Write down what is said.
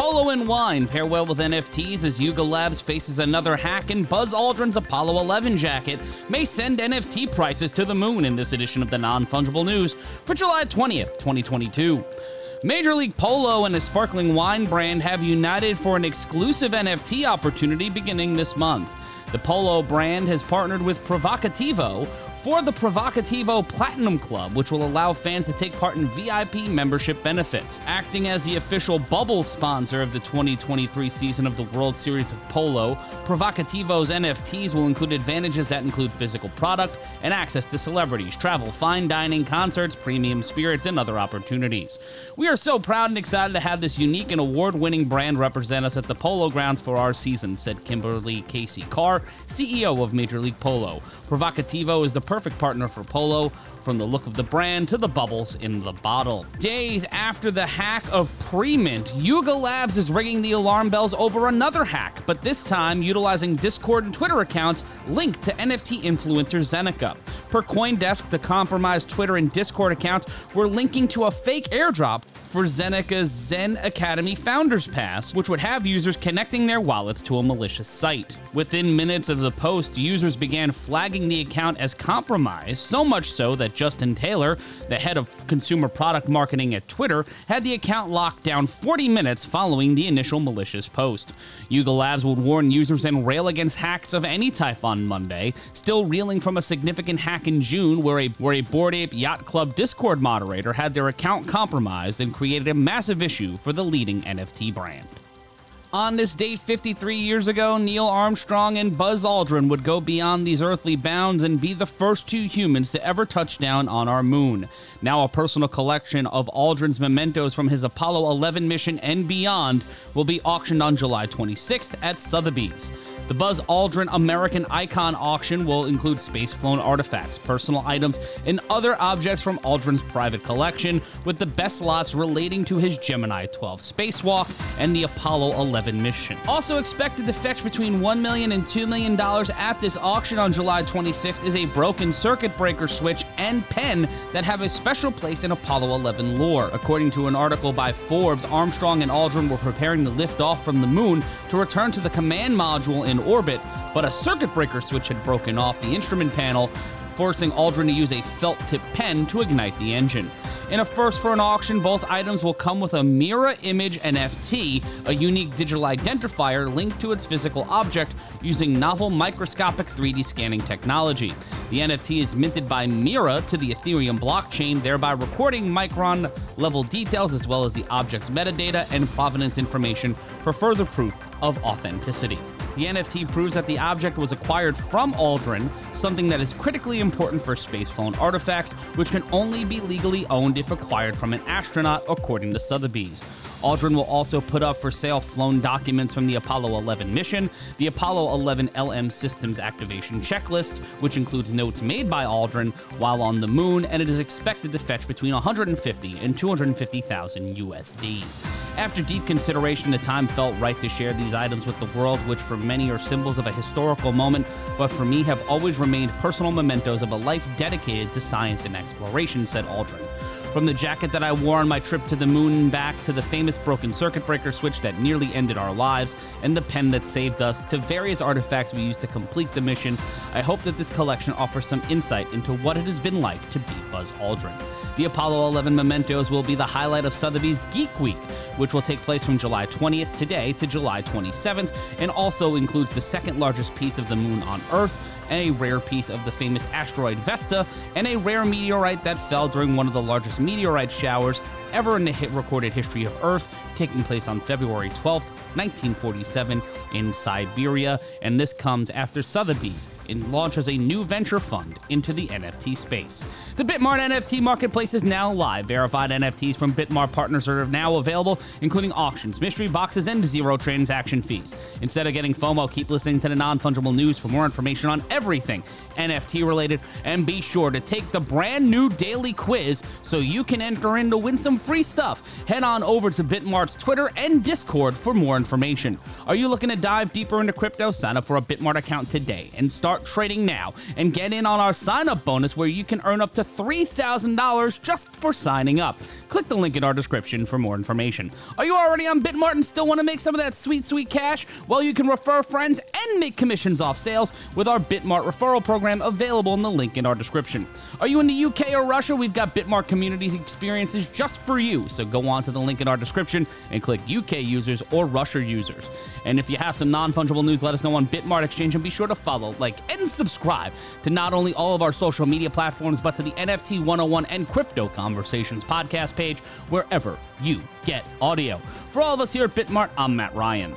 Polo and wine pair well with NFTs as Yuga Labs faces another hack, and Buzz Aldrin's Apollo 11 jacket may send NFT prices to the moon in this edition of the Non Fungible News for July 20th, 2022. Major League Polo and a sparkling wine brand have united for an exclusive NFT opportunity beginning this month. The Polo brand has partnered with Provocativo, for the Provocativo Platinum Club, which will allow fans to take part in VIP membership benefits. Acting as the official bubble sponsor of the 2023 season of the World Series of Polo, Provocativo's NFTs will include advantages that include physical product and access to celebrities, travel, fine dining, concerts, premium spirits, and other opportunities. We are so proud and excited to have this unique and award winning brand represent us at the Polo Grounds for our season, said Kimberly Casey Carr, CEO of Major League Polo. Provocativo is the perfect partner for Polo, from the look of the brand to the bubbles in the bottle. Days after the hack of Premint, Yuga Labs is ringing the alarm bells over another hack, but this time utilizing Discord and Twitter accounts linked to NFT influencer Zeneca. Per Coindesk, the compromised Twitter and Discord accounts were linking to a fake airdrop for Zeneca's Zen Academy Founders Pass, which would have users connecting their wallets to a malicious site. Within minutes of the post, users began flagging the account as compromised, so much so that Justin Taylor, the head of consumer product marketing at Twitter, had the account locked down 40 minutes following the initial malicious post. Yuga Labs would warn users and rail against hacks of any type on Monday, still reeling from a significant hack in June where a, where a Bored Ape Yacht Club Discord moderator had their account compromised and created a massive issue for the leading NFT brand. On this date 53 years ago, Neil Armstrong and Buzz Aldrin would go beyond these earthly bounds and be the first two humans to ever touch down on our moon. Now, a personal collection of Aldrin's mementos from his Apollo 11 mission and beyond will be auctioned on July 26th at Sotheby's. The Buzz Aldrin American Icon auction will include space flown artifacts, personal items, and other objects from Aldrin's private collection, with the best lots relating to his Gemini 12 spacewalk and the Apollo 11 mission. Also expected to fetch between $1 million and $2 million at this auction on July 26th is a broken circuit breaker switch and pen that have a special place in Apollo 11 lore. According to an article by Forbes, Armstrong and Aldrin were preparing to lift off from the moon to return to the command module in orbit, but a circuit breaker switch had broken off the instrument panel, forcing Aldrin to use a felt tip pen to ignite the engine. In a first for an auction, both items will come with a Mira Image NFT, a unique digital identifier linked to its physical object using novel microscopic 3D scanning technology. The NFT is minted by Mira to the Ethereum blockchain, thereby recording micron level details as well as the object's metadata and provenance information for further proof of authenticity. The NFT proves that the object was acquired from Aldrin, something that is critically important for space-flown artifacts, which can only be legally owned if acquired from an astronaut, according to Sotheby's. Aldrin will also put up for sale flown documents from the Apollo 11 mission, the Apollo 11 LM systems activation checklist, which includes notes made by Aldrin while on the moon, and it is expected to fetch between 150 and 250,000 USD. After deep consideration, the time felt right to share these items with the world, which for many are symbols of a historical moment, but for me have always remained personal mementos of a life dedicated to science and exploration, said Aldrin. From the jacket that I wore on my trip to the moon and back to the famous broken circuit breaker switch that nearly ended our lives and the pen that saved us to various artifacts we used to complete the mission, I hope that this collection offers some insight into what it has been like to be Buzz Aldrin. The Apollo 11 mementos will be the highlight of Sotheby's Geek Week, which will take place from July 20th today to July 27th and also includes the second largest piece of the moon on Earth and a rare piece of the famous asteroid Vesta, and a rare meteorite that fell during one of the largest meteorite showers ever in the hit recorded history of Earth, taking place on February 12, 1947, in Siberia. And this comes after Sotheby's launches a new venture fund into the NFT space. The Bitmart NFT marketplace is now live. Verified NFTs from Bitmart partners are now available, including auctions, mystery boxes, and zero transaction fees. Instead of getting FOMO, keep listening to the non fungible news for more information on everything NFT related, and be sure to take the brand new daily quiz so you can enter in to win some free stuff. Head on over to Bitmart's Twitter and Discord for more information. Are you looking to dive deeper into crypto? Sign up for a Bitmart account today and start trading now and get in on our sign up bonus where you can earn up to $3,000 just for signing up. Click the link in our description for more information. Are you already on Bitmart and still want to make some of that sweet, sweet cash? Well, you can refer friends and make commissions off sales with our Bitmart referral program available in the link in our description. Are you in the UK or Russia? We've got Bitmart community experiences just for you. So go on to the link in our description and click UK users or Russia users. And if you have some non fungible news, let us know on Bitmart Exchange and be sure to follow, like, and subscribe to not only all of our social media platforms, but to the NFT 101 and Crypto Conversations podcast page wherever you get audio. For all of us here at Bitmart, I'm Matt Ryan.